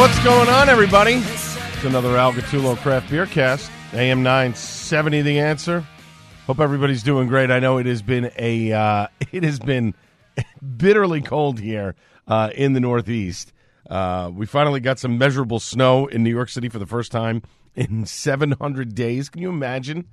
What's going on, everybody? It's another Al Gattullo Craft Beer Cast. AM 970 The Answer. Hope everybody's doing great. I know it has been a uh, it has been bitterly cold here uh, in the Northeast. Uh, we finally got some measurable snow in New York City for the first time in 700 days. Can you imagine?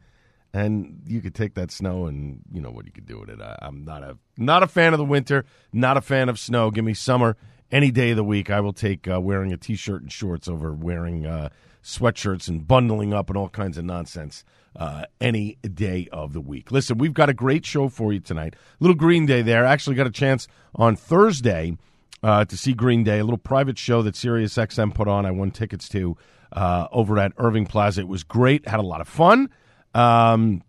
And you could take that snow and you know what you could do with it. I, I'm not a not a fan of the winter, not a fan of snow. Give me summer any day of the week. I will take uh, wearing a t-shirt and shorts over wearing uh, sweatshirts and bundling up and all kinds of nonsense uh, any day of the week. Listen, we've got a great show for you tonight. Little Green Day there. Actually, got a chance on Thursday uh, to see Green Day, a little private show that Sirius XM put on. I won tickets to uh, over at Irving Plaza. It was great. Had a lot of fun. Um,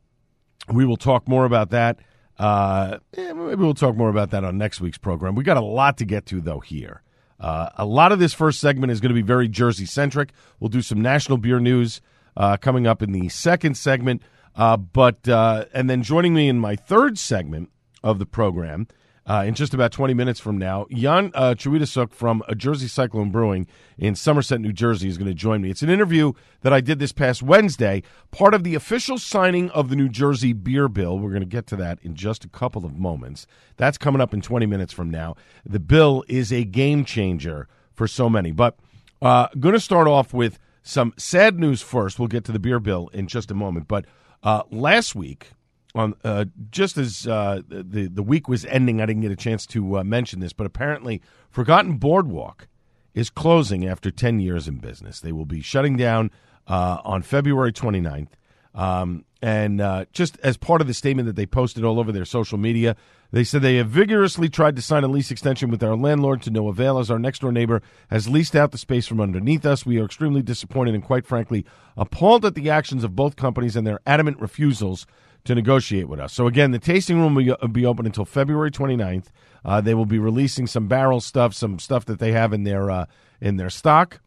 we will talk more about that. Uh, eh, maybe we'll talk more about that on next week's program. We got a lot to get to though here. Uh, a lot of this first segment is going to be very Jersey centric. We'll do some national beer news uh, coming up in the second segment. Uh, but uh, and then joining me in my third segment of the program uh, in just about 20 minutes from now, Jan uh, Chwiedosiuk from Jersey Cyclone Brewing in Somerset, New Jersey, is going to join me. It's an interview that I did this past Wednesday, part of the official signing of the New Jersey Beer Bill. We're going to get to that in just a couple of moments. That's coming up in 20 minutes from now. The bill is a game changer for so many. But uh, going to start off with some sad news first. We'll get to the beer bill in just a moment. But uh, last week, on uh, just as uh, the the week was ending, I didn't get a chance to uh, mention this, but apparently, Forgotten Boardwalk is closing after ten years in business. They will be shutting down uh, on February 29th. Um, and uh, just as part of the statement that they posted all over their social media, they said they have vigorously tried to sign a lease extension with our landlord to no avail as our next door neighbor has leased out the space from underneath us. We are extremely disappointed and, quite frankly, appalled at the actions of both companies and their adamant refusals to negotiate with us. So, again, the tasting room will be open until February 29th. Uh, they will be releasing some barrel stuff, some stuff that they have in their, uh, in their stock.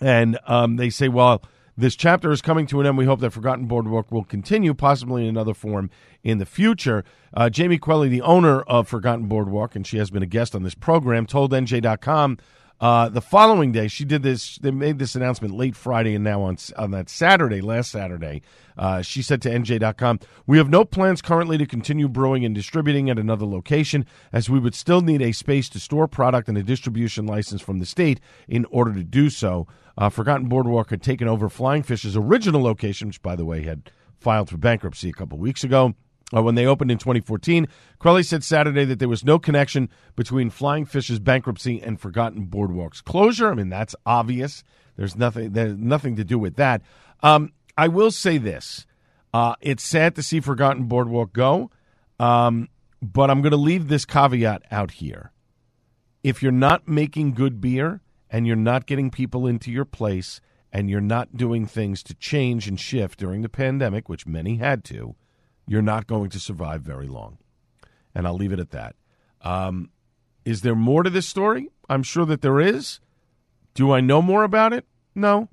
And um, they say, well, this chapter is coming to an end. We hope that Forgotten Boardwalk will continue, possibly in another form in the future. Uh, Jamie Queli, the owner of Forgotten Boardwalk, and she has been a guest on this program, told NJ.com uh, the following day, she did this. They made this announcement late Friday, and now on on that Saturday, last Saturday, uh, she said to NJ.com, "We have no plans currently to continue brewing and distributing at another location, as we would still need a space to store product and a distribution license from the state in order to do so." Uh, Forgotten Boardwalk had taken over Flying Fish's original location, which, by the way, had filed for bankruptcy a couple weeks ago. Uh, when they opened in 2014, Queli said Saturday that there was no connection between Flying Fish's bankruptcy and Forgotten Boardwalk's closure. I mean, that's obvious. There's nothing. There's nothing to do with that. Um, I will say this: uh, it's sad to see Forgotten Boardwalk go, um, but I'm going to leave this caveat out here. If you're not making good beer and you're not getting people into your place and you're not doing things to change and shift during the pandemic, which many had to, you're not going to survive very long. And I'll leave it at that. Um, is there more to this story? I'm sure that there is. Do I know more about it? No.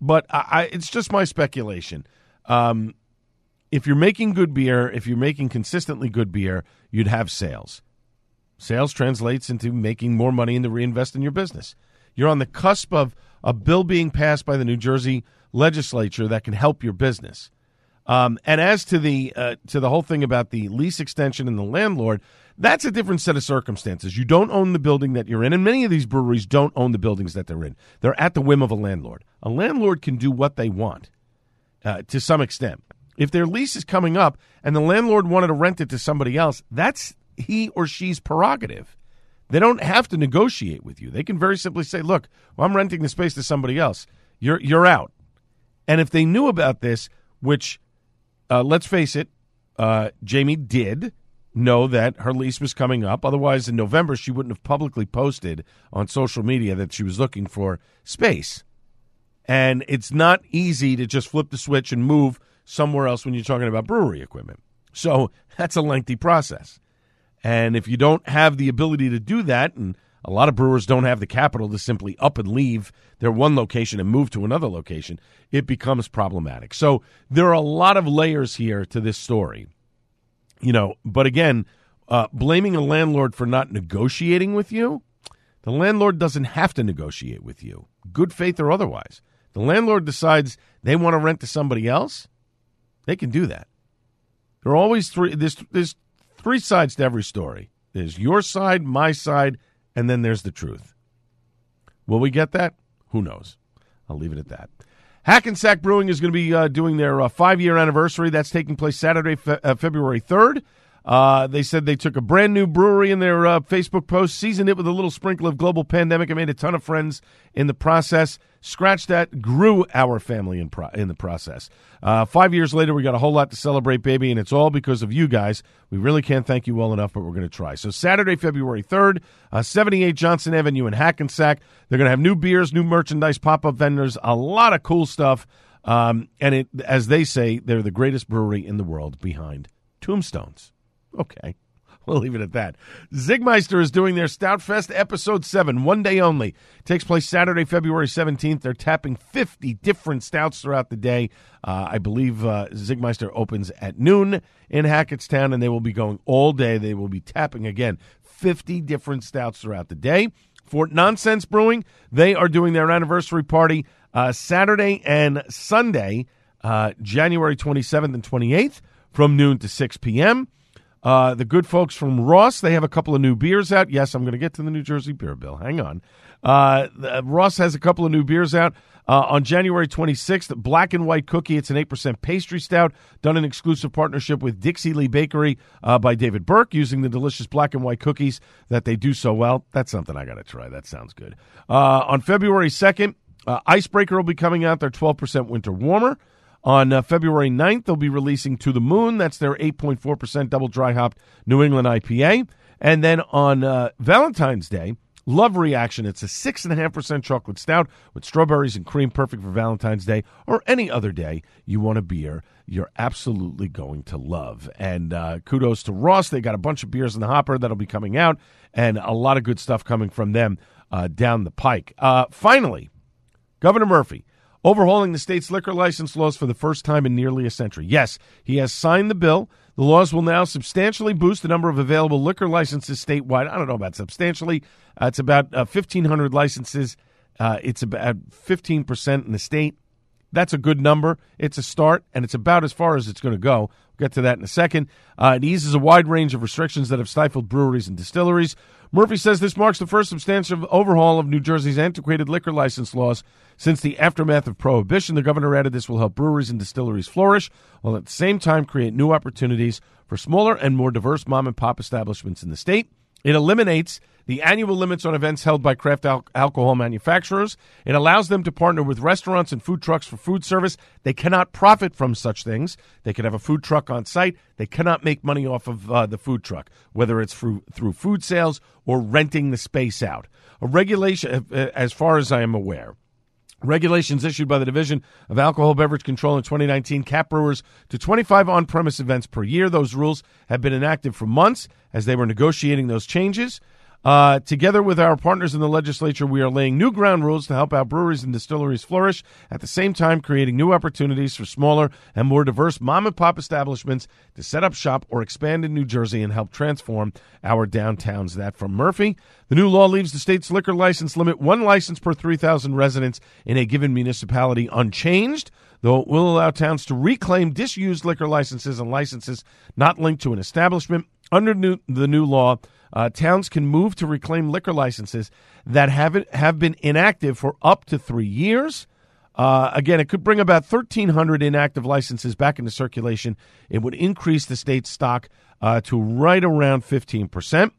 But I, I, it's just my speculation. Um, if you're making good beer, if you're making consistently good beer, you'd have sales. Sales translates into making more money and to reinvest in your business. You're on the cusp of a bill being passed by the New Jersey legislature that can help your business. Um, and as to the uh, to the whole thing about the lease extension and the landlord, that's a different set of circumstances. You don't own the building that you're in, and many of these breweries don't own the buildings that they're in. They're at the whim of a landlord. A landlord can do what they want uh, to some extent. If their lease is coming up and the landlord wanted to rent it to somebody else, that's he or she's prerogative. They don't have to negotiate with you. They can very simply say, "Look, well, I'm renting the space to somebody else. You're you're out." And if they knew about this, which uh, let's face it, uh, Jamie did know that her lease was coming up. Otherwise, in November, she wouldn't have publicly posted on social media that she was looking for space. And it's not easy to just flip the switch and move somewhere else when you're talking about brewery equipment. So that's a lengthy process. And if you don't have the ability to do that, and a lot of brewers don't have the capital to simply up and leave their one location and move to another location, it becomes problematic. So there are a lot of layers here to this story. You know, but again, uh, blaming a landlord for not negotiating with you, the landlord doesn't have to negotiate with you, good faith or otherwise. The landlord decides they want to rent to somebody else, they can do that. There are always three. There's there's three sides to every story. There's your side, my side, and then there's the truth. Will we get that? Who knows? I'll leave it at that. Hackensack Brewing is going to be uh, doing their uh, five year anniversary. That's taking place Saturday, fe- uh, February 3rd. Uh, they said they took a brand new brewery in their uh, Facebook post, seasoned it with a little sprinkle of global pandemic, and made a ton of friends in the process. Scratch that, grew our family in, pro- in the process. Uh, five years later, we got a whole lot to celebrate, baby, and it's all because of you guys. We really can't thank you well enough, but we're going to try. So, Saturday, February 3rd, uh, 78 Johnson Avenue in Hackensack. They're going to have new beers, new merchandise, pop up vendors, a lot of cool stuff. Um, and it, as they say, they're the greatest brewery in the world behind Tombstones. Okay. We'll leave it at that. Czigmeister is doing their Stout Fest episode 7, one day only. Takes place Saturday, February 17th. They're tapping 50 different stouts throughout the day. Uh, I believe uh, Czigmeister opens at noon in Hackettstown, and they will be going all day. They will be tapping again 50 different stouts throughout the day. Fort Nonsense Brewing, they are doing their anniversary party uh, Saturday and Sunday, uh, January 27th and 28th, from noon to 6 p.m. Uh, the good folks from Ross, they have a couple of new beers out. Yes, I'm going to get to the New Jersey beer bill. Hang on. Uh, the, Ross has a couple of new beers out. Uh, on January 26th, Black and White Cookie. It's an 8% pastry stout done in exclusive partnership with Dixie Lee Bakery uh, by David Burke using the delicious black and white cookies that they do so well. That's something I got to try. That sounds good. Uh, on February 2nd, uh, Icebreaker will be coming out. Their 12% winter warmer. On uh, February 9th, they'll be releasing To the Moon. That's their 8.4% double dry hopped New England IPA. And then on uh, Valentine's Day, Love Reaction. It's a 6.5% chocolate stout with strawberries and cream, perfect for Valentine's Day or any other day you want a beer you're absolutely going to love. And uh, kudos to Ross. They got a bunch of beers in the hopper that'll be coming out and a lot of good stuff coming from them uh, down the pike. Uh, finally, Governor Murphy overhauling the state's liquor license laws for the first time in nearly a century. Yes, he has signed the bill. The laws will now substantially boost the number of available liquor licenses statewide. I don't know about substantially. Uh, it's about uh, 1,500 licenses. Uh, it's about 15% in the state. That's a good number. It's a start, and it's about as far as it's going to go. We'll get to that in a second. Uh, it eases a wide range of restrictions that have stifled breweries and distilleries. Murphy says this marks the first substantial overhaul of New Jersey's antiquated liquor license laws since the aftermath of Prohibition. The governor added this will help breweries and distilleries flourish, while at the same time create new opportunities for smaller and more diverse mom and pop establishments in the state. It eliminates the annual limits on events held by craft al- alcohol manufacturers. It allows them to partner with restaurants and food trucks for food service. They cannot profit from such things. They can have a food truck on site. They cannot make money off of uh, the food truck, whether it's through, through food sales or renting the space out. A regulation, uh, as far as I am aware, Regulations issued by the Division of Alcohol Beverage Control in 2019 cap brewers to 25 on premise events per year. Those rules have been enacted for months as they were negotiating those changes. Uh, together with our partners in the legislature, we are laying new ground rules to help our breweries and distilleries flourish, at the same time, creating new opportunities for smaller and more diverse mom and pop establishments to set up shop or expand in New Jersey and help transform our downtowns. That from Murphy. The new law leaves the state's liquor license limit one license per 3,000 residents in a given municipality unchanged though it will allow towns to reclaim disused liquor licenses and licenses not linked to an establishment. Under new, the new law, uh, towns can move to reclaim liquor licenses that have have been inactive for up to three years. Uh, again, it could bring about 1,300 inactive licenses back into circulation. It would increase the state's stock uh, to right around 15%.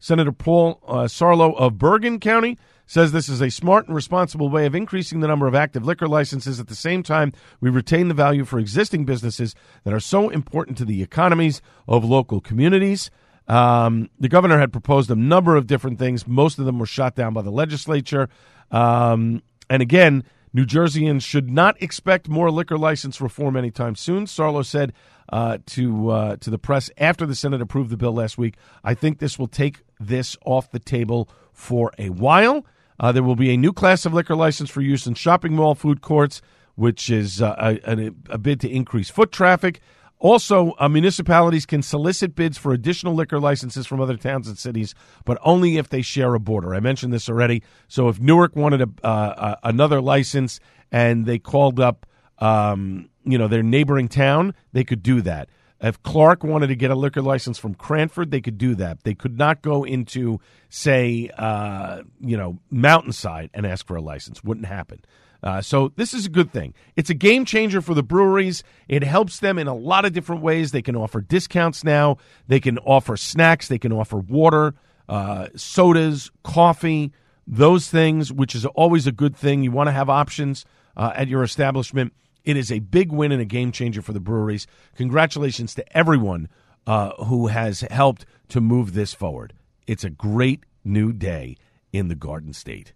Senator Paul uh, Sarlo of Bergen County says this is a smart and responsible way of increasing the number of active liquor licenses. At the same time, we retain the value for existing businesses that are so important to the economies of local communities. Um, the governor had proposed a number of different things. Most of them were shot down by the legislature. Um, and again, New Jerseyans should not expect more liquor license reform anytime soon. Sarlo said uh, to uh, to the press after the Senate approved the bill last week. I think this will take this off the table for a while. Uh, there will be a new class of liquor license for use in shopping mall food courts, which is uh, a, a, bid to increase foot traffic. Also, uh, municipalities can solicit bids for additional liquor licenses from other towns and cities, but only if they share a border. I mentioned this already. So, if Newark wanted a, uh, another license and they called up, um, you know, their neighboring town, they could do that. If Clark wanted to get a liquor license from Cranford, they could do that. They could not go into, say, uh, you know, Mountainside and ask for a license. Wouldn't happen. Uh, so this is a good thing. It's a game changer for the breweries. It helps them in a lot of different ways. They can offer discounts now. They can offer snacks. They can offer water, uh, sodas, coffee, those things, which is always a good thing. You want to have options uh, at your establishment. It is a big win and a game changer for the breweries. Congratulations to everyone uh, who has helped to move this forward. It's a great new day in the Garden State.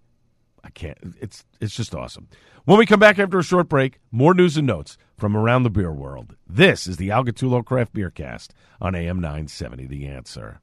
I can't. It's it's just awesome. When we come back after a short break, more news and notes from around the beer world. This is the Al Gattullo Craft Beer Cast on AM 970. The Answer.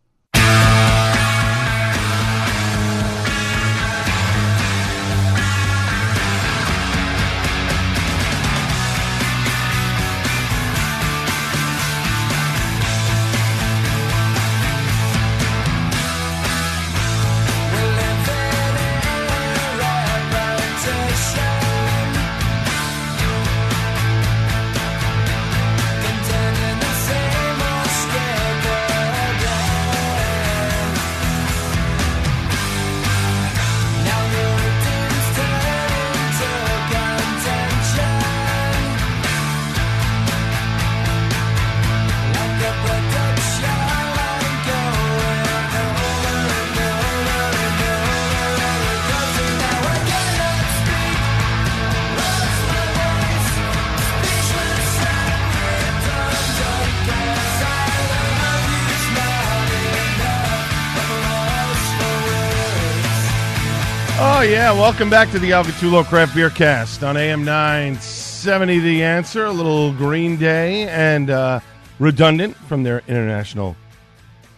Welcome back to the Al Gattullo Craft Beer Cast on AM 970 The Answer. A little Green Day and uh, Redundant from their international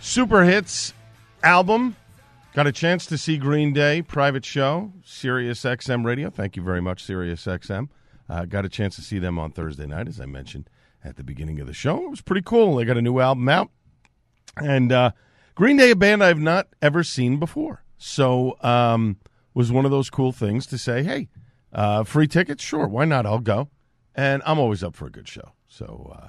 super hits album. Got a chance to see Green Day, private show, Sirius XM Radio. Thank you very much, Sirius XM. Uh, got a chance to see them on Thursday night, as I mentioned at the beginning of the show. It was pretty cool. They got a new album out. And uh, Green Day, a band I've not ever seen before. So, um, was one of those cool things to say, hey, uh, free tickets? Sure, why not? I'll go. And I'm always up for a good show. So, uh,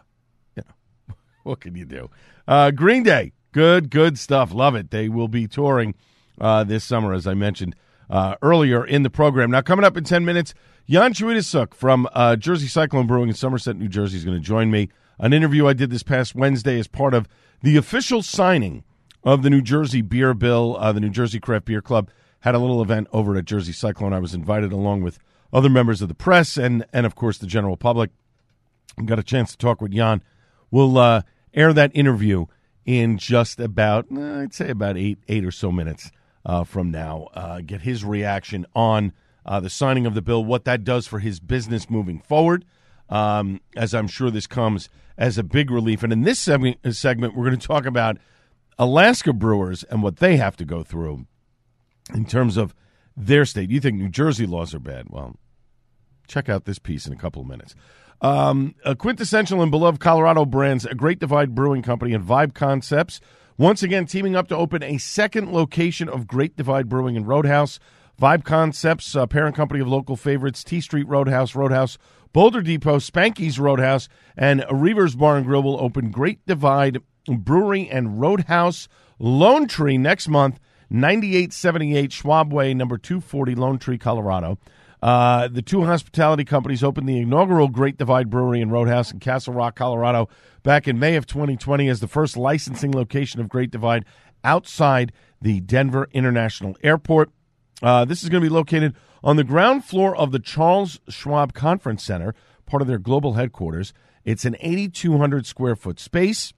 you know, what can you do? Uh, Green Day, good, good stuff. Love it. They will be touring uh, this summer, as I mentioned uh, earlier in the program. Now, coming up in 10 minutes, Jan Chwiedosiuk from uh, Jersey Cyclone Brewing in Somerset, New Jersey is going to join me. An interview I did this past Wednesday as part of the official signing of the New Jersey Beer Bill, the New Jersey Craft Beer Club had a little event over at Jersey Cyclone. I was invited along with other members of the press and, and of course, the general public. Got a chance to talk with Jan. We'll uh, air that interview in just about, uh, I'd say, about eight eight or so minutes uh, from now. Uh, get his reaction on uh, the signing of the bill, what that does for his business moving forward. Um, as I'm sure this comes as a big relief. And in this segment, segment we're going to talk about Alaska brewers and what they have to go through in terms of their state. You think New Jersey laws are bad? Well, check out this piece in a couple of minutes. Um, a quintessential and beloved Colorado brands, a Great Divide Brewing Company and Vibe Concepts, once again teaming up to open a second location of Great Divide Brewing and Roadhouse. Vibe Concepts, uh, parent company of local favorites T Street Roadhouse, Roadhouse, Boulder Depot, Spanky's Roadhouse, and Reivers Bar and Grill will open Great Divide Brewery and Roadhouse Lone Tree next month 9878 Schwab Way, number 240, Lone Tree, Colorado. Uh, the two hospitality companies opened the inaugural Great Divide Brewery and Roadhouse in Castle Rock, Colorado, back in May of 2020 as the first licensing location of Great Divide outside the Denver International Airport. Uh, this is going to be located on the ground floor of the Charles Schwab Conference Center, part of their global headquarters. It's an 8,200 square foot space.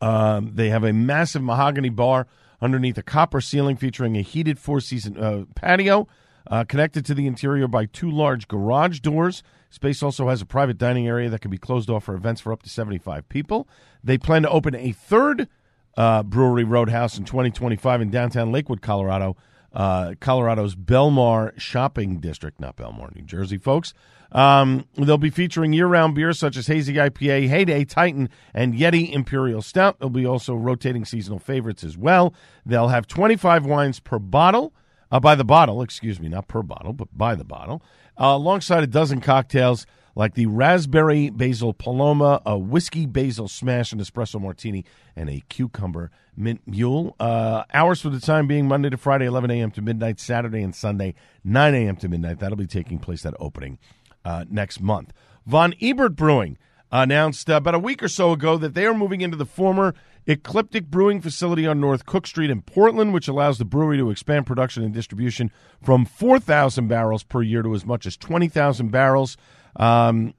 Um, they have a massive mahogany bar underneath a copper ceiling featuring a heated four season uh, patio uh, connected to the interior by two large garage doors. Space also has a private dining area that can be closed off for events for up to 75 people. They plan to open a third uh, brewery roadhouse in 2025 in downtown Lakewood, Colorado. Uh, Colorado's Belmar Shopping District, not Belmar, New Jersey, folks. Um, they'll be featuring year-round beers such as Hazy IPA, Heyday, Titan, and Yeti Imperial Stout. They'll be also rotating seasonal favorites as well. They'll have 25 wines per bottle, uh, by the bottle, excuse me, not per bottle, but by the bottle, uh, alongside a dozen cocktails like the Raspberry Basil Paloma, a Whiskey Basil Smash, an Espresso Martini, and a Cucumber Mint Mule. Uh, hours for the time being Monday to Friday, 11 a.m. to midnight, Saturday and Sunday, 9 a.m. to midnight. That'll be taking place at opening uh, next month. Von Ebert Brewing announced uh, about a week or so ago that they are moving into the former Ecliptic Brewing facility on North Cook Street in Portland, which allows the brewery to expand production and distribution from 4,000 barrels per year to as much as 20,000 barrels. Um,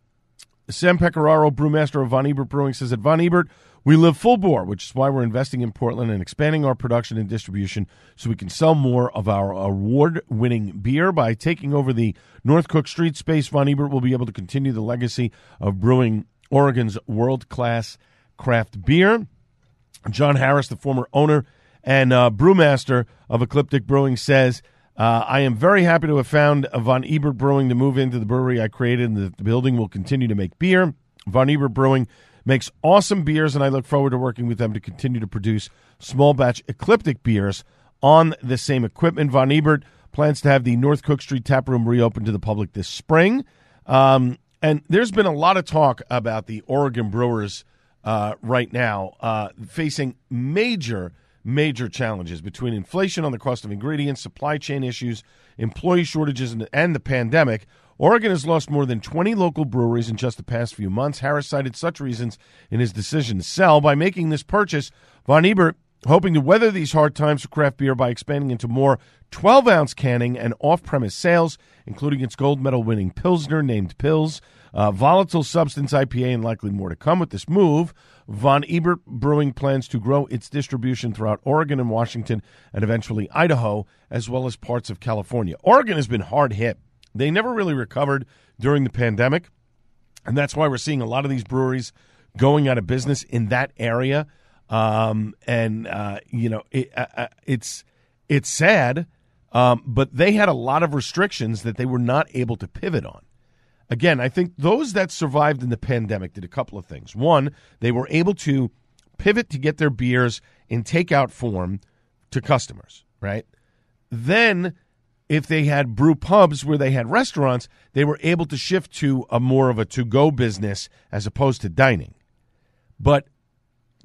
Sam Pecoraro, brewmaster of Von Ebert Brewing, says at Von Ebert, we live full bore, which is why we're investing in Portland and expanding our production and distribution so we can sell more of our award winning beer. By taking over the North Cook Street space, Von Ebert will be able to continue the legacy of brewing Oregon's world class craft beer. John Harris, the former owner and uh, brewmaster of Ecliptic Brewing, says, uh, I am very happy to have found Von Ebert Brewing to move into the brewery I created, and the, the building will continue to make beer. Von Ebert Brewing makes awesome beers, and I look forward to working with them to continue to produce small batch ecliptic beers on the same equipment. Von Ebert plans to have the North Cook Street tap room reopened to the public this spring. Um, and there's been a lot of talk about the Oregon Brewers uh, right now uh, facing major major challenges between inflation on the cost of ingredients, supply chain issues, employee shortages, and, the pandemic. Oregon has lost more than 20 local breweries in just the past few months. Harris cited such reasons in his decision to sell. By making this purchase, Von Ebert hoping to weather these hard times for craft beer by expanding into more 12 ounce canning and off premise sales, including its gold medal winning Pilsner named Pils. Uh, volatile substance IPA and likely more to come with this move. Von Ebert Brewing plans to grow its distribution throughout Oregon and Washington and eventually Idaho, as well as parts of California. Oregon has been hard hit. They never really recovered during the pandemic, and that's why we're seeing a lot of these breweries going out of business in that area. Um, and uh, you know, it, uh, uh it's it's sad, um, but they had a lot of restrictions that they were not able to pivot on again, I think those that survived in the pandemic did a couple of things. One, they were able to pivot to get their beers in takeout form to customers, right? Then, if they had brew pubs where they had restaurants, they were able to shift to a more of a to go business as opposed to dining. But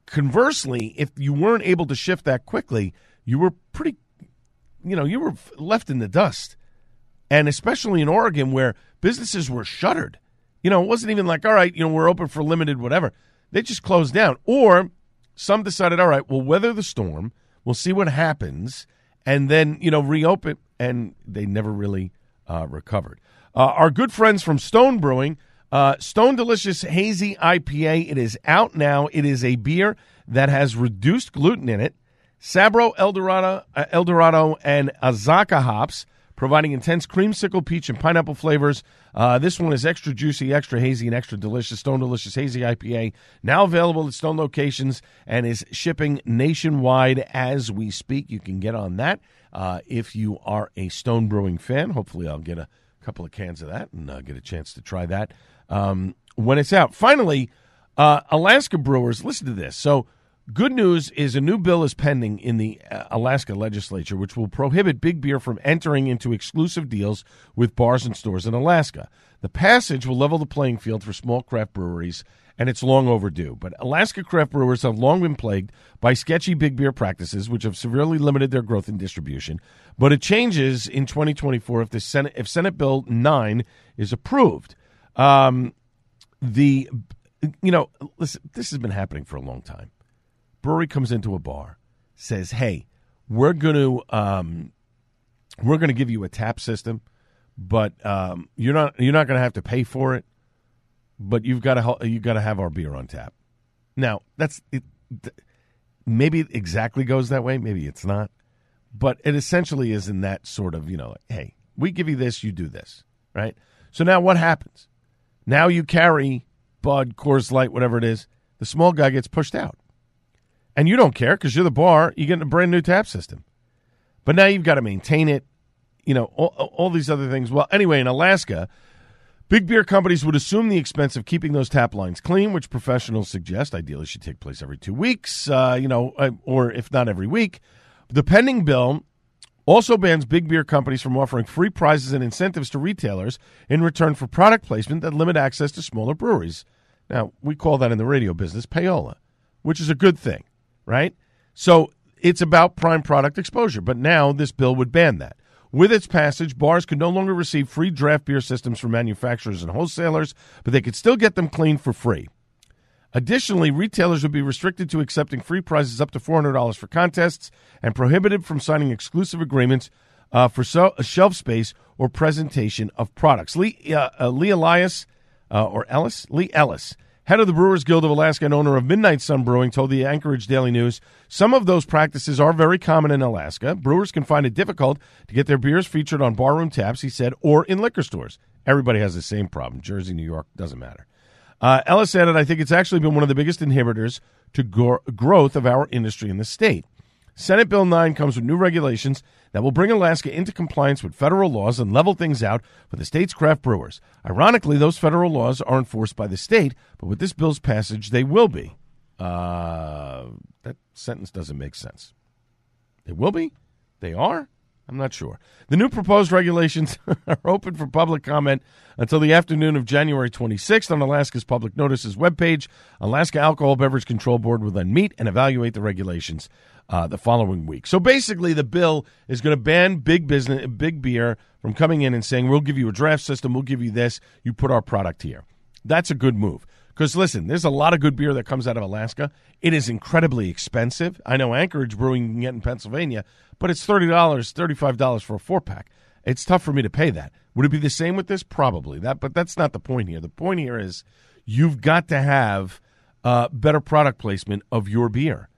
conversely, if you weren't able to shift that quickly, you were pretty, you know, you were left in the dust. And especially in Oregon, where businesses were shuttered. You know, it wasn't even like, all right, you know, we're open for limited whatever. They just closed down. Or some decided, all right, we'll weather the storm, we'll see what happens, and then, you know, reopen. And they never really uh, recovered. Uh, our good friends from Stone Brewing, uh, Stone Delicious Hazy IPA, it is out now. It is a beer that has reduced gluten in it. Sabro, Eldorado, uh, Eldorado, and Azacca hops providing intense creamsicle, peach, and pineapple flavors. Uh, this one is extra juicy, extra hazy, and extra delicious. Stone Delicious Hazy IPA, now available at Stone locations and is shipping nationwide as we speak. You can get on that uh, if you are a Stone Brewing fan. Hopefully, I'll get a couple of cans of that and uh, get a chance to try that um, when it's out. Finally, uh, Alaska Brewers, listen to this. So, Good news is a new bill is pending in the uh, Alaska legislature, which will prohibit big beer from entering into exclusive deals with bars and stores in Alaska. The passage will level the playing field for small craft breweries and it's long overdue. But Alaska craft brewers have long been plagued by sketchy big beer practices, which have severely limited their growth and distribution. But it changes in 2024 if the Senate if Senate Bill 9 is approved. Um, the you know, listen, this has been happening for a long time. Brewery comes into a bar, says, "Hey, we're going to um, we're going to give you a tap system, but um, you're not you're not going to have to pay for it, but you've got to you got to have our beer on tap." Now, that's it. Maybe it exactly goes that way. Maybe it's not, but it essentially is in that sort of you know, like, hey, we give you this, you do this, right? So now what happens? Now you carry Bud, Coors Light, whatever it is. The small guy gets pushed out, and you don't care because you're the bar. You get a brand new tap system, but now you've got to maintain it. You know all, all these other things. Well, anyway, in Alaska, Big beer companies would assume the expense of keeping those tap lines clean, which professionals suggest ideally should take place every two weeks, uh, you know, uh, or if not every week. The pending bill also bans big beer companies from offering free prizes and incentives to retailers in return for product placement that limit access to smaller breweries. Now, we call that in the radio business payola, which is a good thing, right? So it's about prime product exposure, but now this bill would ban that. With its passage, bars could no longer receive free draft beer systems from manufacturers and wholesalers, but they could still get them clean for free. Additionally, retailers would be restricted to accepting free prizes up to $400 for contests and prohibited from signing exclusive agreements uh, for so, shelf space or presentation of products. Lee, uh, uh, Lee Elias, uh, or Ellis? Lee Ellis, head of the Brewers Guild of Alaska and owner of Midnight Sun Brewing, told the Anchorage Daily News some of those practices are very common in Alaska. Brewers can find it difficult to get their beers featured on barroom taps, he said, or in liquor stores. Everybody has the same problem. Jersey, New York, doesn't matter. Uh, Ellis added, I think it's actually been one of the biggest inhibitors to gro- growth of our industry in the state. Senate Bill 9 comes with new regulations that will bring Alaska into compliance with federal laws and level things out for the state's craft brewers. Ironically, those federal laws are enforced by the state, but with this bill's passage, they will be. Uh, that sentence doesn't make sense. They will be? They are? I'm not sure. The new proposed regulations are open for public comment until the afternoon of January 26th on Alaska's Public Notices webpage. Alaska Alcohol Beverage Control Board will then meet and evaluate the regulations uh, the following week. So basically, the bill is going to ban big business, big beer from coming in and saying, "We'll give you a draft system. We'll give you this. You put our product here." That's a good move. Because listen, there's a lot of good beer that comes out of Alaska. It is incredibly expensive. I know Anchorage Brewing can get in Pennsylvania, but it's thirty dollars, thirty-five dollars for a four-pack. It's tough for me to pay that. Would it be the same with this? Probably. That, but that's not the point here. The point here is you've got to have uh, better product placement of your beer,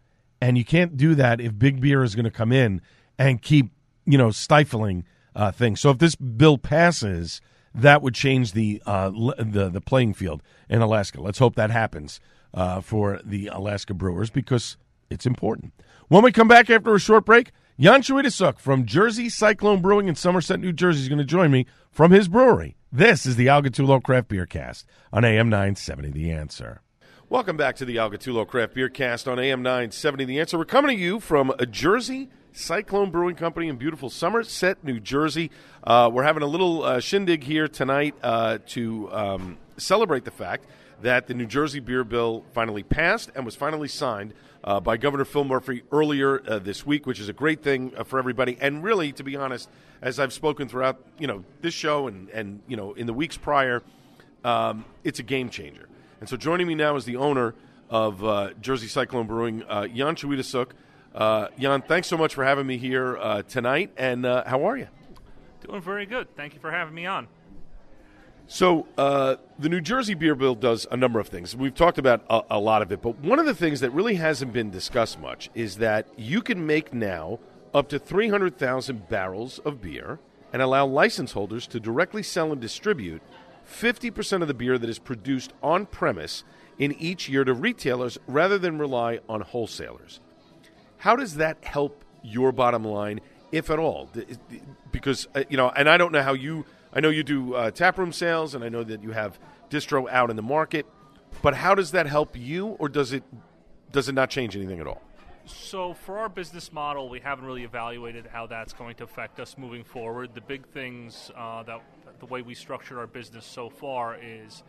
and you can't do that if big beer is going to come in and keep you know stifling uh, things. So if this bill passes that would change the uh, the the playing field in Alaska. Let's hope that happens uh, for the Alaska Brewers because it's important. When we come back after a short break, Jan Swiatek from Jersey Cyclone Brewing in Somerset, New Jersey, is going to join me from his brewery. This is the Al Gattullo Craft Beer Cast on AM 970 The Answer. Welcome back to the Al Gattullo Craft Beer Cast on AM 970 The Answer. We're coming to you from Jersey Cyclone Brewing Company in beautiful Somerset, New Jersey. Uh, we're having a little uh, shindig here tonight uh, to um, celebrate the fact that the New Jersey beer bill finally passed and was finally signed uh, by Governor Phil Murphy earlier uh, this week, which is a great thing uh, for everybody. And really, to be honest, as I've spoken throughout, you know, this show and and you know in the weeks prior, um, it's a game changer. And so, joining me now is the owner of Jersey Cyclone Brewing, Jan Swiatek. Uh, Jan, thanks so much for having me here uh, tonight. And uh, how are you? Doing very good. Thank you for having me on. So, uh, the New Jersey Beer Bill does a number of things. We've talked about a, a, lot of it, but one of the things that really hasn't been discussed much is that you can make now up to 300,000 barrels of beer and allow license holders to directly sell and distribute 50% of the beer that is produced on premise in each year to retailers rather than rely on wholesalers. How does that help your bottom line, if at all? Because uh, you know, and I don't know how you. I know you do uh, taproom sales, and I know that you have distro out in the market. But how does that help you, or does it does it not change anything at all? So, for our business model, we haven't really evaluated how that's going to affect us moving forward. The big things uh, that the way we structured our business so far is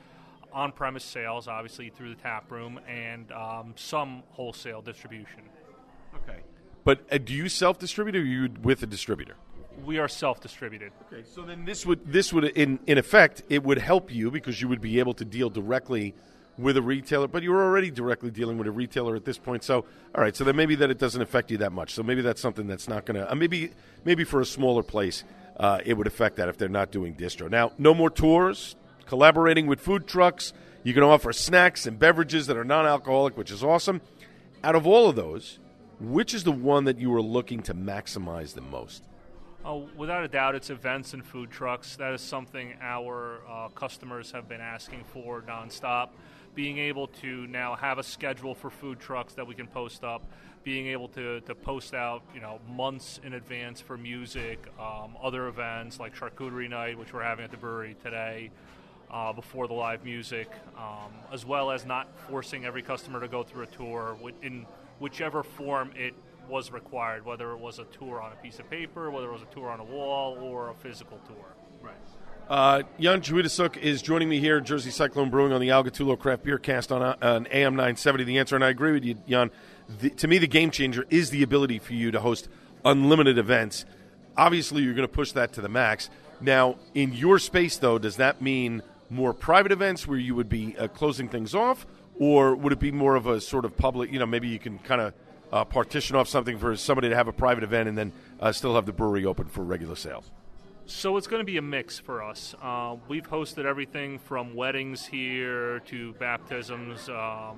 on premise sales, obviously through the tap room, and um, some wholesale distribution. But uh, do you self distribute or are you with a distributor? We are self distributed. Okay, so then this would this would in in effect it would help you because you would be able to deal directly with a retailer, but you're already directly dealing with a retailer at this point. So, all right, so then maybe that it doesn't affect you that much. So maybe that's something that's not going to uh, maybe maybe for a smaller place uh, it would affect that if they're not doing distro. Now, no more tours, collaborating with food trucks. You can offer snacks and beverages that are non-alcoholic, which is awesome. Out of all of those, which is the one that you are looking to maximize the most? Oh, without a doubt, it's events and food trucks. That is something our uh, customers have been asking for nonstop. Being able to now have a schedule for food trucks that we can post up, being able to, to post out, you know, months in advance for music, um, other events like charcuterie night, which we're having at the brewery today, uh, before the live music, um, as well as not forcing every customer to go through a tour in whichever form it was required, whether it was a tour on a piece of paper, whether it was a tour on a wall, or a physical tour. Right. Uh, Jan Chwiedosiuk is joining me here, Jersey Cyclone Brewing, on the Al Gattullo Craft Beer Cast on, uh, on AM 970. The answer, and I agree with you, Jan. The, to me, the game changer is the ability for you to host unlimited events. Obviously, you're going to push that to the max. Now, in your space, though, does that mean more private events where you would be uh, closing things off, or would it be more of a sort of public? You know, maybe you can kind of uh, partition off something for somebody to have a private event and then uh, still have the brewery open for regular sales? So it's going to be a mix for us. Uh, we've hosted everything from weddings here to baptisms, um,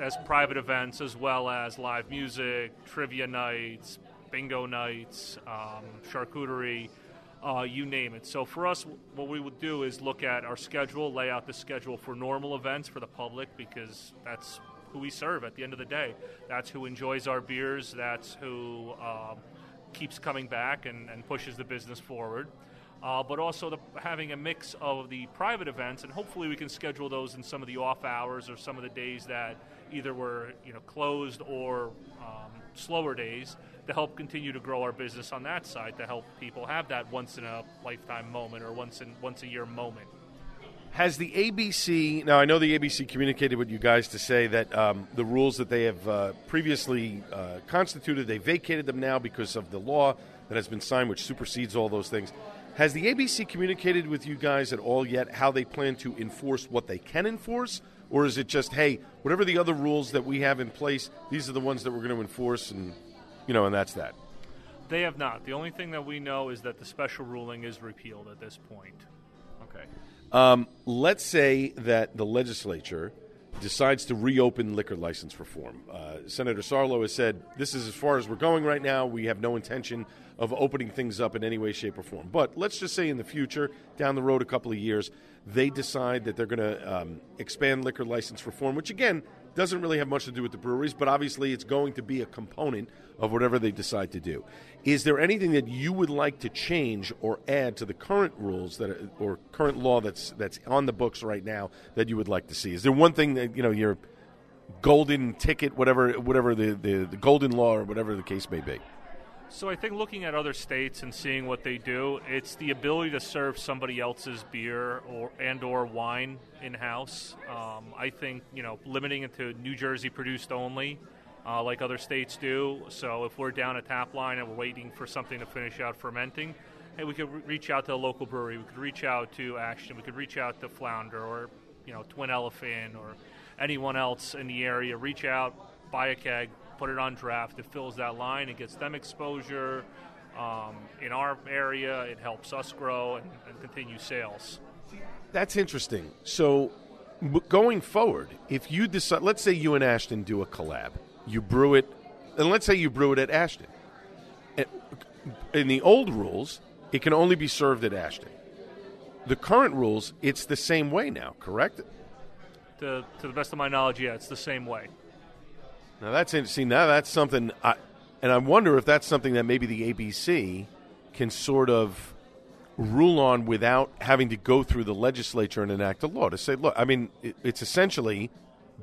as private events, as well as live music, trivia nights, bingo nights, um, charcuterie, uh, you name it. So for us, what we would do is look at our schedule, lay out the schedule for normal events for the public because that's who we serve at the end of the day. That's who enjoys our beers. That's who um, keeps coming back and, and, pushes the business forward. Uh, but also the, having a mix of the private events, and hopefully we can schedule those in some of the off hours or some of the days that either were you know closed or um, slower days to help continue to grow our business on that side to help people have that once in a lifetime moment or once in once a year moment. Has the ABC now? I know the ABC communicated with you guys to say that um, the rules that they have uh, previously uh, constituted, they vacated them now because of the law that has been signed, which supersedes all those things. Has the ABC communicated with you guys at all yet how they plan to enforce what they can enforce, or is it just hey, whatever the other rules that we have in place, these are the ones that we're going to enforce, and you know, and that's that? They have not. The only thing that we know is that the special ruling is repealed at this point. Okay. Um, let's say that the legislature decides to reopen liquor license reform. Uh, Senator Sarlo has said this is as far as we're going right now. We have no intention of opening things up in any way, shape, or form. But let's just say in the future, down the road a couple of years, they decide that they're going to um, expand liquor license reform, which again doesn't really have much to do with the breweries, but obviously it's going to be a component of whatever they decide to do. Is there anything that you would like to change or add to the current rules that are, or current law that's that's on the books right now that you would like to see? Is there one thing that you know your golden ticket, whatever whatever the, the, the golden law or whatever the case may be? So I think looking at other states and seeing what they do, it's the ability to serve somebody else's beer or and or wine in house. Um, I think you know limiting it to New Jersey produced only, uh, like other states do. So if we're down a tap line and we're waiting for something to finish out fermenting, hey, we could re- reach out to a local brewery. We could reach out to Ashton. We could reach out to Flounder or you know Twin Elephant or anyone else in the area. Reach out, buy a keg, put it on draft. It fills that line. It gets them exposure. Um, in our area, it helps us grow and, and continue sales. That's interesting. So, going forward, if you decide, let's say you and Ashton do a collab, you brew it, and let's say you brew it at Ashton. In the old rules, it can only be served at Ashton. The current rules, it's the same way now, correct? To, to the best of my knowledge, yeah, it's the same way. Now that's interesting. Now that's something, I, and I wonder if that's something that maybe the ABC can sort of rule on without having to go through the legislature and enact a law to say, look, I mean, it, it's essentially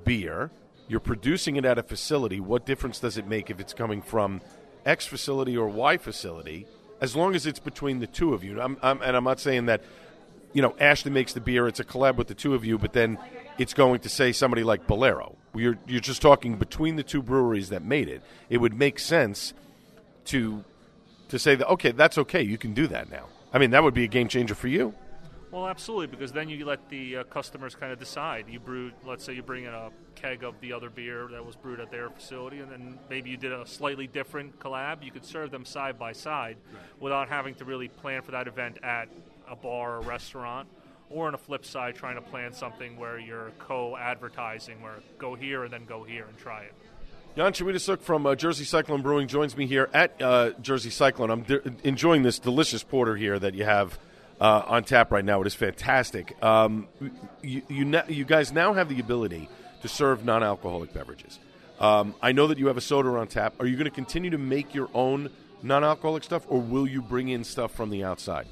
beer. You're producing it at a facility. What difference does it make if it's coming from X facility or Y facility? As long as it's between the two of you. I'm, I'm, and I'm not saying that, you know, Ashley makes the beer. It's a collab with the two of you, but then it's going to say somebody like Bolero. You're you're just talking between the two breweries that made it. It would make sense to to say that okay, that's okay. You can do that now. I mean, that would be a game changer for you. Well, absolutely, because then you let the uh, customers kind of decide. You brew, let's say you bring in a keg of the other beer that was brewed at their facility, and then maybe you did a slightly different collab. You could serve them side by side right. without having to really plan for that event at a bar or restaurant. Or on a flip side, trying to plan something where you're co-advertising, where go here and then go here and try it. Jan Chwiedosiuk from uh, Jersey Cyclone Brewing joins me here at uh, Jersey Cyclone. I'm de- enjoying this delicious porter here that you have uh, on tap right now. It is fantastic. Um, you, you, you, guys now have the ability to serve non alcoholic beverages. Um, I know that you have a soda on tap. Are you going to continue to make your own non alcoholic stuff, or will you bring in stuff from the outside?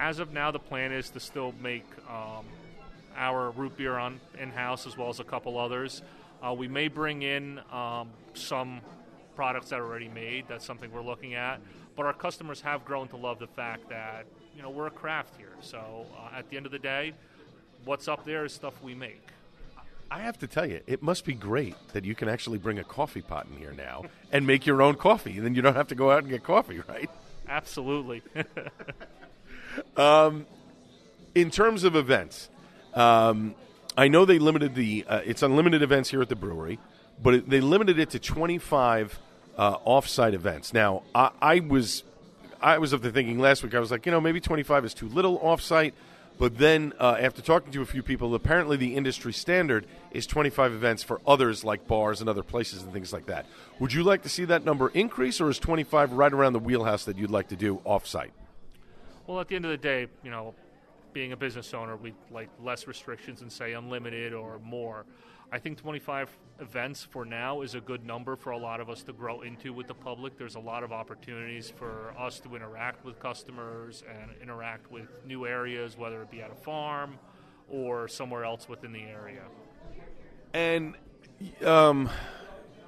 As of now, the plan is to still make um, our root beer on in house as well as a couple others. Uh, we may bring in um, some products that are already made. That's something we're looking at. But our customers have grown to love the fact that you know we're a craft here. So uh, at the end of the day, what's up there is stuff we make. I have to tell you, it must be great that you can actually bring a coffee pot in here now and make your own coffee. Then you don't have to go out and get coffee, right? Absolutely. um, in terms of events, um, I know they limited the. Uh, it's unlimited events here at the brewery, but it, they limited it to 25 uh, off-site events. Now, I, I, was I was of the thinking last week. I was like, you know, maybe 25 is too little off-site. But then, uh, after talking to a few people, apparently the industry standard is 25 events for others like bars and other places and things like that. Would you like to see that number increase, or is 25 right around the wheelhouse that you'd like to do off-site? Well, at the end of the day, you know, being a business owner, we like less restrictions and say unlimited or more. I think 25 events for now is a good number for a lot of us to grow into with the public. There's a lot of opportunities for us to interact with customers and interact with new areas, whether it be at a farm or somewhere else within the area. And um,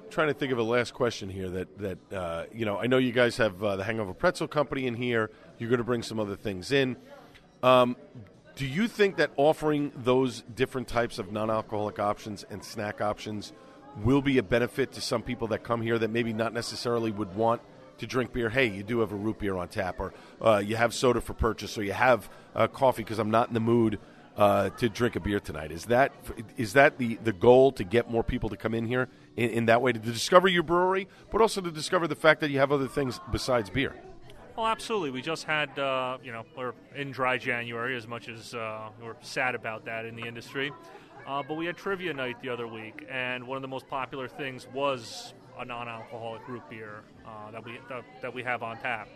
trying to think of a last question here that that uh, you know I know you guys have uh, the Hangover Pretzel Company in here. You're going to bring some other things in. Um, do you think that offering those different types of non-alcoholic options and snack options will be a benefit to some people that come here that maybe not necessarily would want to drink beer? Hey, you do have a root beer on tap, or uh, you have soda for purchase, or you have uh, coffee because I'm not in the mood uh, to drink a beer tonight. Is that is that the, the goal to get more people to come in here in, in that way to discover your brewery, but also to discover the fact that you have other things besides beer? Oh, absolutely. We just had, uh, you know, we're in dry January, as much as uh, we're sad about that in the industry. Uh, but we had trivia night the other week, and one of the most popular things was a non-alcoholic root beer uh, that we that, that, we have on tap.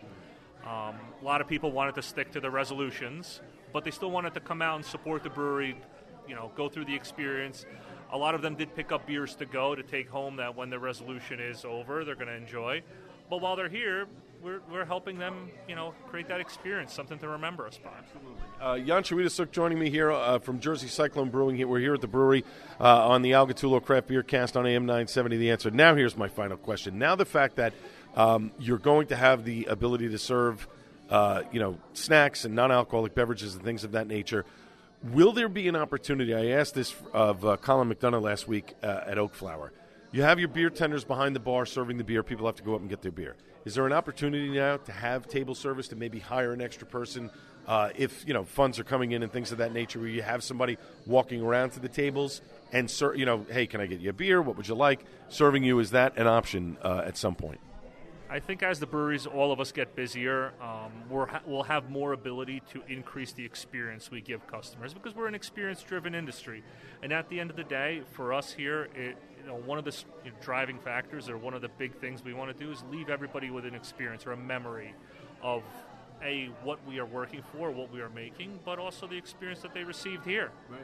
Um, a lot of people wanted to stick to the resolutions, but they still wanted to come out and support the brewery. You know, go through the experience. A lot of them did pick up beers to go to take home that when the resolution is over, they're going to enjoy. But while they're here, we're, we're helping them, you know, create that experience, something to remember us by. Absolutely. Uh, Jan Chwiedosiuk joining me here uh, from Jersey Cyclone Brewing. We're here at the brewery uh, on the Al Gattullo Craft Beer Cast on AM 970. The answer. Now, here's my final question. Now, the fact that um, you're going to have the ability to serve, uh, you know, snacks and non-alcoholic beverages and things of that nature. Will there be an opportunity? I asked this of uh, Colin McDonough last week uh, at Oak Flower. You have your beer tenders behind the bar serving the beer. People have to go up and get their beer. Is there an opportunity now to have table service to maybe hire an extra person uh, if you know funds are coming in and things of that nature, where you have somebody walking around to the tables and you know, hey, can I get you a beer? What would you like? Serving you is that an option uh, at some point? I think as the breweries, all of us get busier, um, we ha- we'll have more ability to increase the experience we give customers because we're an experience-driven industry. And at the end of the day, for us here, it, you know, one of the you know, driving factors or one of the big things we want to do is leave everybody with an experience or a memory of a what we are working for, what we are making, but also the experience that they received here. Right.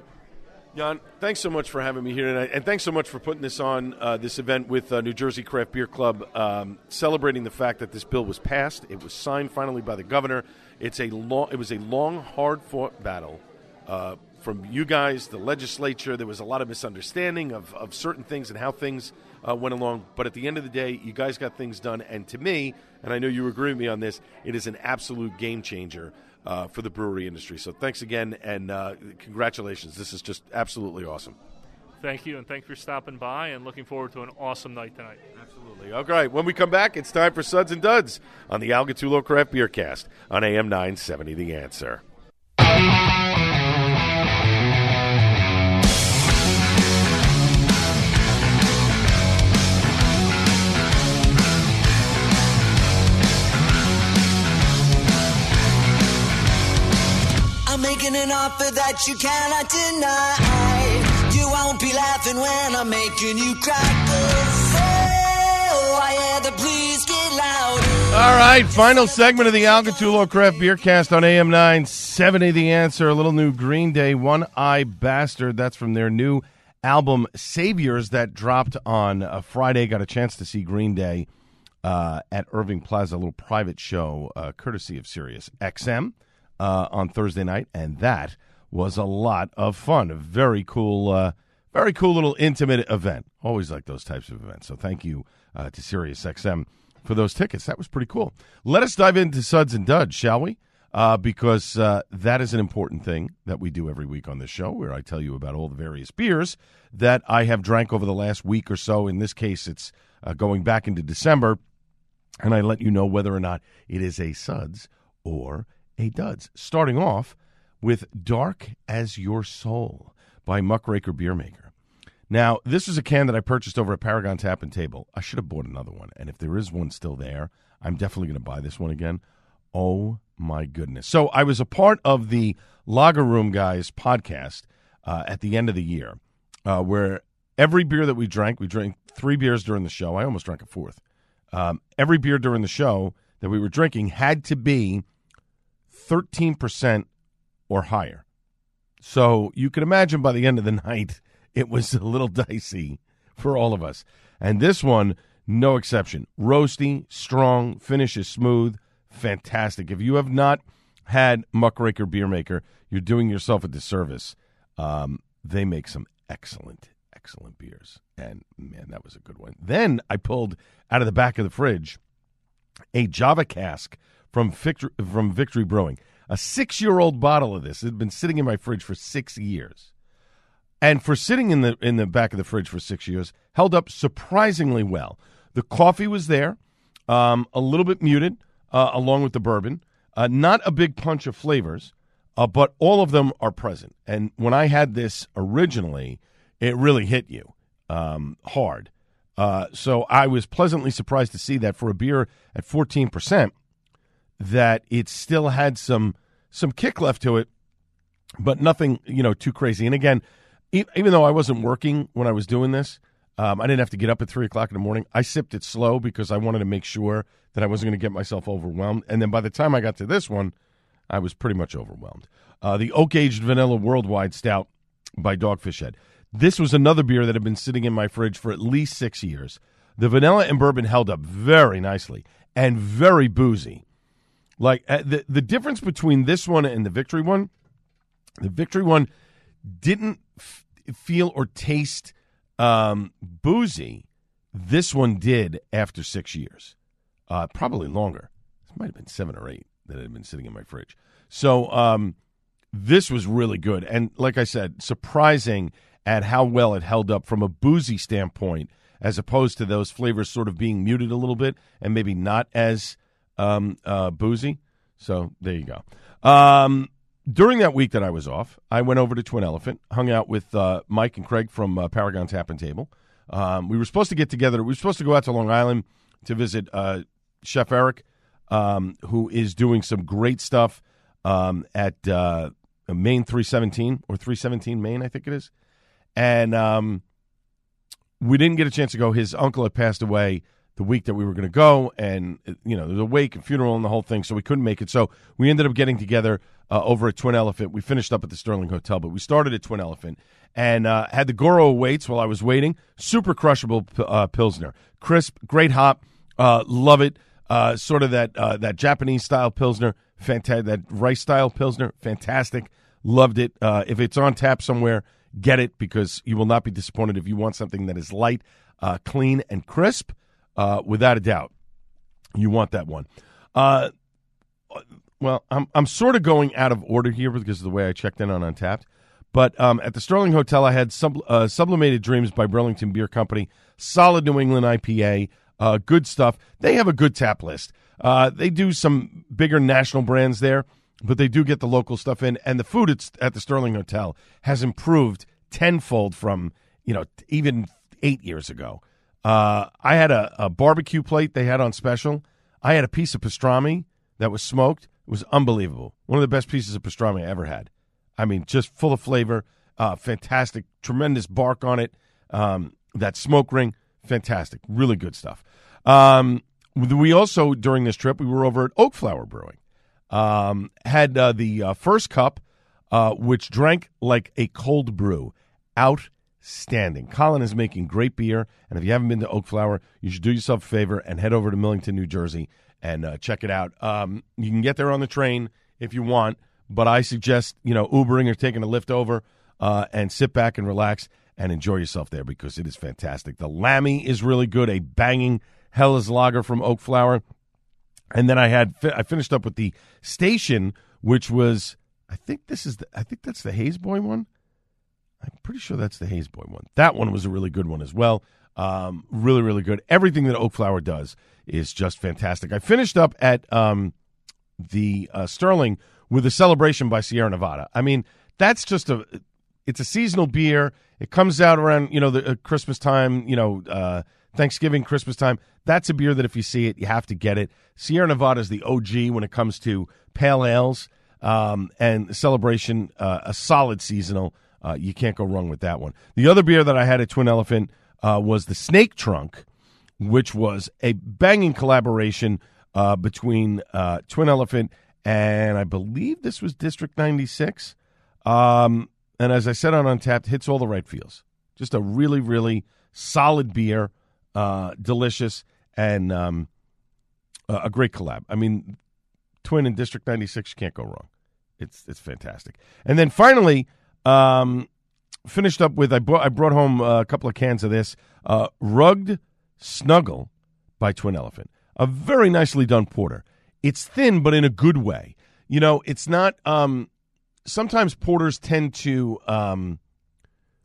Jan, thanks so much for having me here tonight, and thanks so much for putting this on uh, this event with uh, New Jersey Craft Beer Club, um, celebrating the fact that this bill was passed. It was signed finally by the governor. It's a long, it was a long, hard fought battle uh, from you guys, the legislature. There was a lot of misunderstanding of, of certain things and how things uh, went along. But at the end of the day, you guys got things done, and to me, and I know you agree with me on this, it is an absolute game changer uh, for the brewery industry. So thanks again, and uh, congratulations. This is just absolutely awesome. Thank you, and thank you for stopping by, and looking forward to an awesome night tonight. Absolutely. All right, when we come back, it's time for Suds and Duds on the Al Gattullo Craft Beer Cast on AM 970 The Answer. Offer that you cannot deny. You won't be laughing when I'm making you cry. Oh. All right, final segment of the Al Gattullo Craft Beer Cast on AM 970 The Answer. A little new Green Day, One Eye Bastard. That's from their new album, Saviors, that dropped on uh, Friday. Got a chance to see Green Day uh, at Irving Plaza, a little private show, uh, courtesy of Sirius XM uh, on Thursday night, and that was a lot of fun. A very cool, uh, very cool little intimate event. Always like those types of events. So thank you uh, to SiriusXM for those tickets. That was pretty cool. Let us dive into Suds and Duds, shall we? Uh, because uh, that is an important thing that we do every week on this show, where I tell you about all the various beers that I have drank over the last week or so. In this case, it's uh, going back into December, and I let you know whether or not it is a Suds or a Duds. Starting off with Dark as Your Soul by Muckraker Beer Maker. Now, this is a can that I purchased over at Paragon Tap and Table. I should have bought another one, and if there is one still there, I'm definitely going to buy this one again. Oh my goodness! So I was a part of the Lager Room Guys podcast uh, at the end of the year, uh, where every beer that we drank, we drank three beers during the show. I almost drank a fourth. Um, every beer during the show that we were drinking had to be 13% or higher. So you can imagine by the end of the night, it was a little dicey for all of us. And this one, no exception. Roasty, strong, finish is smooth, fantastic. If you have not had Muckraker Beer Maker, you're doing yourself a disservice. Um, they make some excellent, excellent beers. And man, that was a good one. Then I pulled out of the back of the fridge a Java cask from Victory, from Victory Brewing. A six year old bottle of this. Had been sitting in my fridge for six years. And for sitting in the in the back of the fridge for six years, held up surprisingly well. The coffee was there, um, a little bit muted, uh, along with the bourbon. Uh, not a big punch of flavors, uh, but all of them are present. And when I had this originally, it really hit you um, hard. Uh, so I was pleasantly surprised to see that for a beer at fourteen percent, that it still had some some kick left to it, but nothing you know too crazy. And again, even though I wasn't working when I was doing this, um, I didn't have to get up at three o'clock in the morning. I sipped it slow because I wanted to make sure that I wasn't going to get myself overwhelmed. And then by the time I got to this one, I was pretty much overwhelmed. Uh, the oak aged vanilla worldwide stout by Dogfish Head. This was another beer that had been sitting in my fridge for at least six years. The vanilla and bourbon held up very nicely and very boozy. Like uh, the the difference between this one and the victory one, the victory one didn't f- feel or taste um, boozy. This one did after six years, uh, probably longer. It might have been seven or eight that had been sitting in my fridge. So um, this was really good, and like I said, surprising at how well it held up from a boozy standpoint, as opposed to those flavors sort of being muted a little bit and maybe not as um, uh, boozy. So there you go. Um, during that week that I was off, I went over to Twin Elephant, hung out with uh, Mike and Craig from uh, Paragon Tap and Table. Um, we were supposed to get together. We were supposed to go out to Long Island to visit uh, Chef Eric, um, who is doing some great stuff um, at uh, Maine 317 or 317 Maine, I think it is. And um, we didn't get a chance to go. His uncle had passed away the week that we were going to go, and you know, there's a wake and funeral and the whole thing, so we couldn't make it. So we ended up getting together uh, over at Twin Elephant. We finished up at the Sterling Hotel, but we started at Twin Elephant and uh, had the Goro weights while I was waiting. Super crushable uh, pilsner, crisp, great hop, uh, love it. Uh, sort of that uh, that Japanese style pilsner, fantastic. That rice style pilsner, fantastic. Loved it. if it's on tap somewhere, get it because you will not be disappointed if you want something that is light, clean, and crisp uh, without a doubt. You want that one. Uh, well, I'm I'm sort of going out of order here because of the way I checked in on Untappd, But um, at the Sterling Hotel, I had sub, uh, Sublimated Dreams by Burlington Beer Company, solid New England IPA, uh, good stuff. They have a good tap list. Uh, they do some bigger national brands there, but they do get the local stuff in. And the food at, at the Sterling Hotel has improved tenfold from you know even eight years ago. Uh, I had a, a barbecue plate they had on special. I had a piece of pastrami that was smoked. It was unbelievable. One of the best pieces of pastrami I ever had. I mean, just full of flavor, uh, fantastic, tremendous bark on it. Um, that smoke ring, fantastic, really good stuff. Um, we also during this trip we were over at Oak Flower Brewing. Um, had uh, the uh, first cup, uh, which drank like a cold brew, outstanding. Colin is making great beer, and if you haven't been to Oak Flower, you should do yourself a favor and head over to Millington, New Jersey, and uh, check it out. Um, you can get there on the train if you want, but I suggest you know Ubering or taking a lift over uh, and sit back and relax and enjoy yourself there because it is fantastic. The Lammy is really good, a banging Helles Lager from Oak Flower, and then I had I finished up with the Station, which was I think this is the, I think that's the Haze Boy one. I'm pretty sure that's the Haze Boy one. That one was a really good one as well. Um, really, really good. Everything that Oak Flower does is just fantastic. I finished up at um, the uh, Sterling with a celebration by Sierra Nevada. I mean, that's just a it's a seasonal beer. It comes out around you know the uh, Christmas time, you know uh, Thanksgiving, Christmas time. That's a beer that if you see it, you have to get it. Sierra Nevada is the OG when it comes to pale ales um, and celebration. Uh, a solid seasonal. Uh, you can't go wrong with that one. The other beer that I had at Twin Elephant uh, was the Snake Trunk, which was a banging collaboration uh, between uh, Twin Elephant and I believe this was District 96. Um, and as I said on Untappd, hits all the right feels. Just a really, really solid beer, uh, delicious, and um, a great collab. I mean, Twin and District 96 you can't go wrong. It's it's fantastic. And then finally, um, finished up with I brought I brought home a couple of cans of this uh, rugged snuggle by Twin Elephant, a very nicely done porter. It's thin, but in a good way. You know, it's not. Um, sometimes porters tend to, um,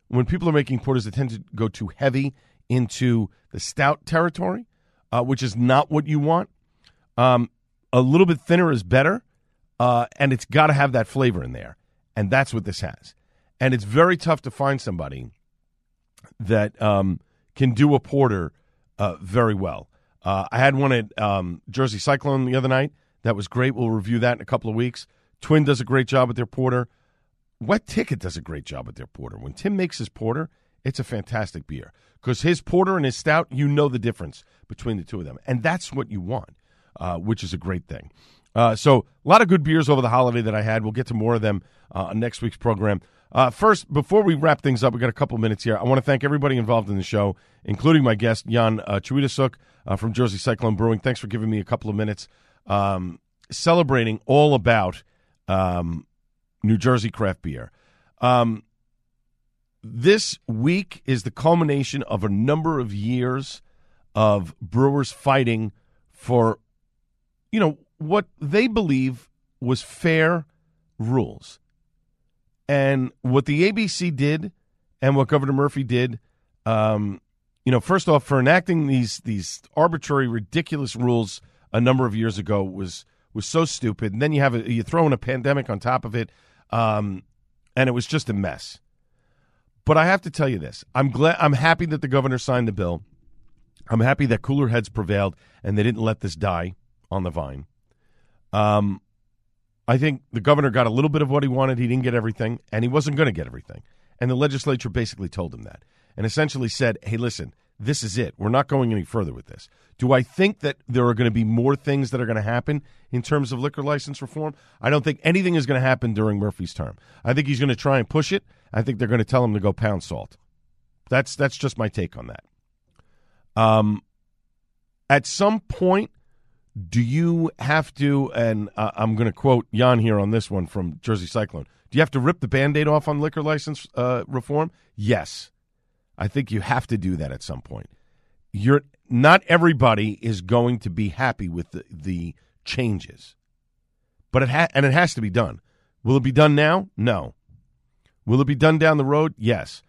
when people are making porters, they tend to go too heavy into the stout territory, uh, which is not what you want. Um, a little bit thinner is better, uh, and it's got to have that flavor in there, and that's what this has. And it's very tough to find somebody that um, can do a porter uh, very well. Uh, I had one at um, Jersey Cyclone the other night. That was great. We'll review that in a couple of weeks. Twin does a great job with their porter. Wet Ticket does a great job with their porter. When Tim makes his porter, it's a fantastic beer because his porter and his stout, you know the difference between the two of them, and that's what you want, uh, which is a great thing. Uh, so a lot of good beers over the holiday that I had. We'll get to more of them uh, on next week's program. Uh, first, before we wrap things up, we got a couple minutes here. I want to thank everybody involved in the show, including my guest Jan uh, Chwiedosiuk uh, from Jersey Cyclone Brewing. Thanks for giving me a couple of minutes, um, celebrating all about um, New Jersey craft beer. Um, this week is the culmination of a number of years of brewers fighting for, you know, what they believe was fair rules. And what the ABC did and what Governor Murphy did, um, you know, first off, for enacting these these arbitrary, ridiculous rules a number of years ago was was so stupid. And then you have a, you throw in a pandemic on top of it, um, and it was just a mess. But I have to tell you this: I'm glad, I'm happy that the governor signed the bill. I'm happy that cooler heads prevailed and they didn't let this die on the vine. Um, I think the governor got a little bit of what he wanted. He didn't get everything, and he wasn't going to get everything. And the legislature basically told him that and essentially said, hey, listen, this is it. We're not going any further with this. Do I think that there are going to be more things that are going to happen in terms of liquor license reform? I don't think anything is going to happen during Murphy's term. I think he's going to try and push it. I think they're going to tell him to go pound salt. That's that's just my take on that. Um, at some point, do you have to? And uh, I'm going to quote Jan here on this one from Jersey Cyclone. Do you have to rip the band-aid off on liquor license uh, reform? Yes. I think you have to do that at some point. You're not everybody is going to be happy with the, the changes, but it ha- and it has to be done. Will it be done now? No. Will it be done down the road? Yes.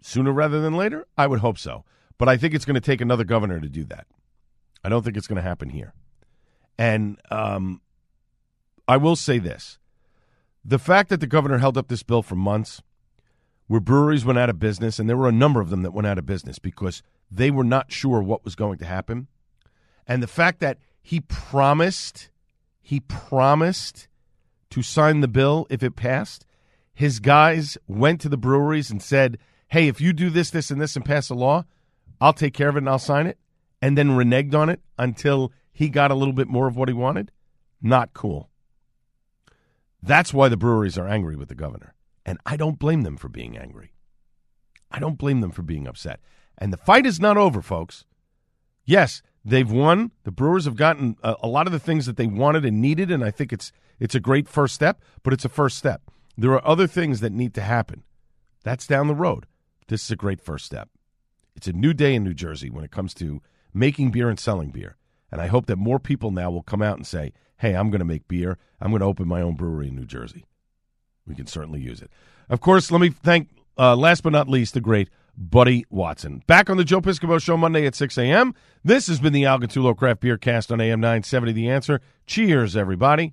Sooner rather than later? I would hope so. But I think it's going to take another governor to do that. I don't think it's going to happen here. And um, I will say this the fact that the governor held up this bill for months, where breweries went out of business, and there were a number of them that went out of business because they were not sure what was going to happen. And the fact that he promised, he promised to sign the bill if it passed. His guys went to the breweries and said, hey, if you do this, this, and this and pass a law, I'll take care of it and I'll sign it. And then reneged on it until he got a little bit more of what he wanted. Not cool. That's why the breweries are angry with the governor. And I don't blame them for being angry. I don't blame them for being upset. And the fight is not over, folks. Yes, they've won. The Brewers have gotten a, a, lot of the things that they wanted and needed, and I think it's it's a great first step. But it's a first step. There are other things that need to happen. That's down the road. This is a great first step. It's a new day in New Jersey when it comes to making beer and selling beer. And I hope that more people now will come out and say, hey, I'm going to make beer. I'm going to open my own brewery in New Jersey. We can certainly use it. Of course, let me thank, uh, last but not least, the great Buddy Watson. Back on the Joe Piscopo Show Monday at 6 a.m. This has been the Al Gattullo Craft Beer Cast on AM 970 The Answer. Cheers, everybody.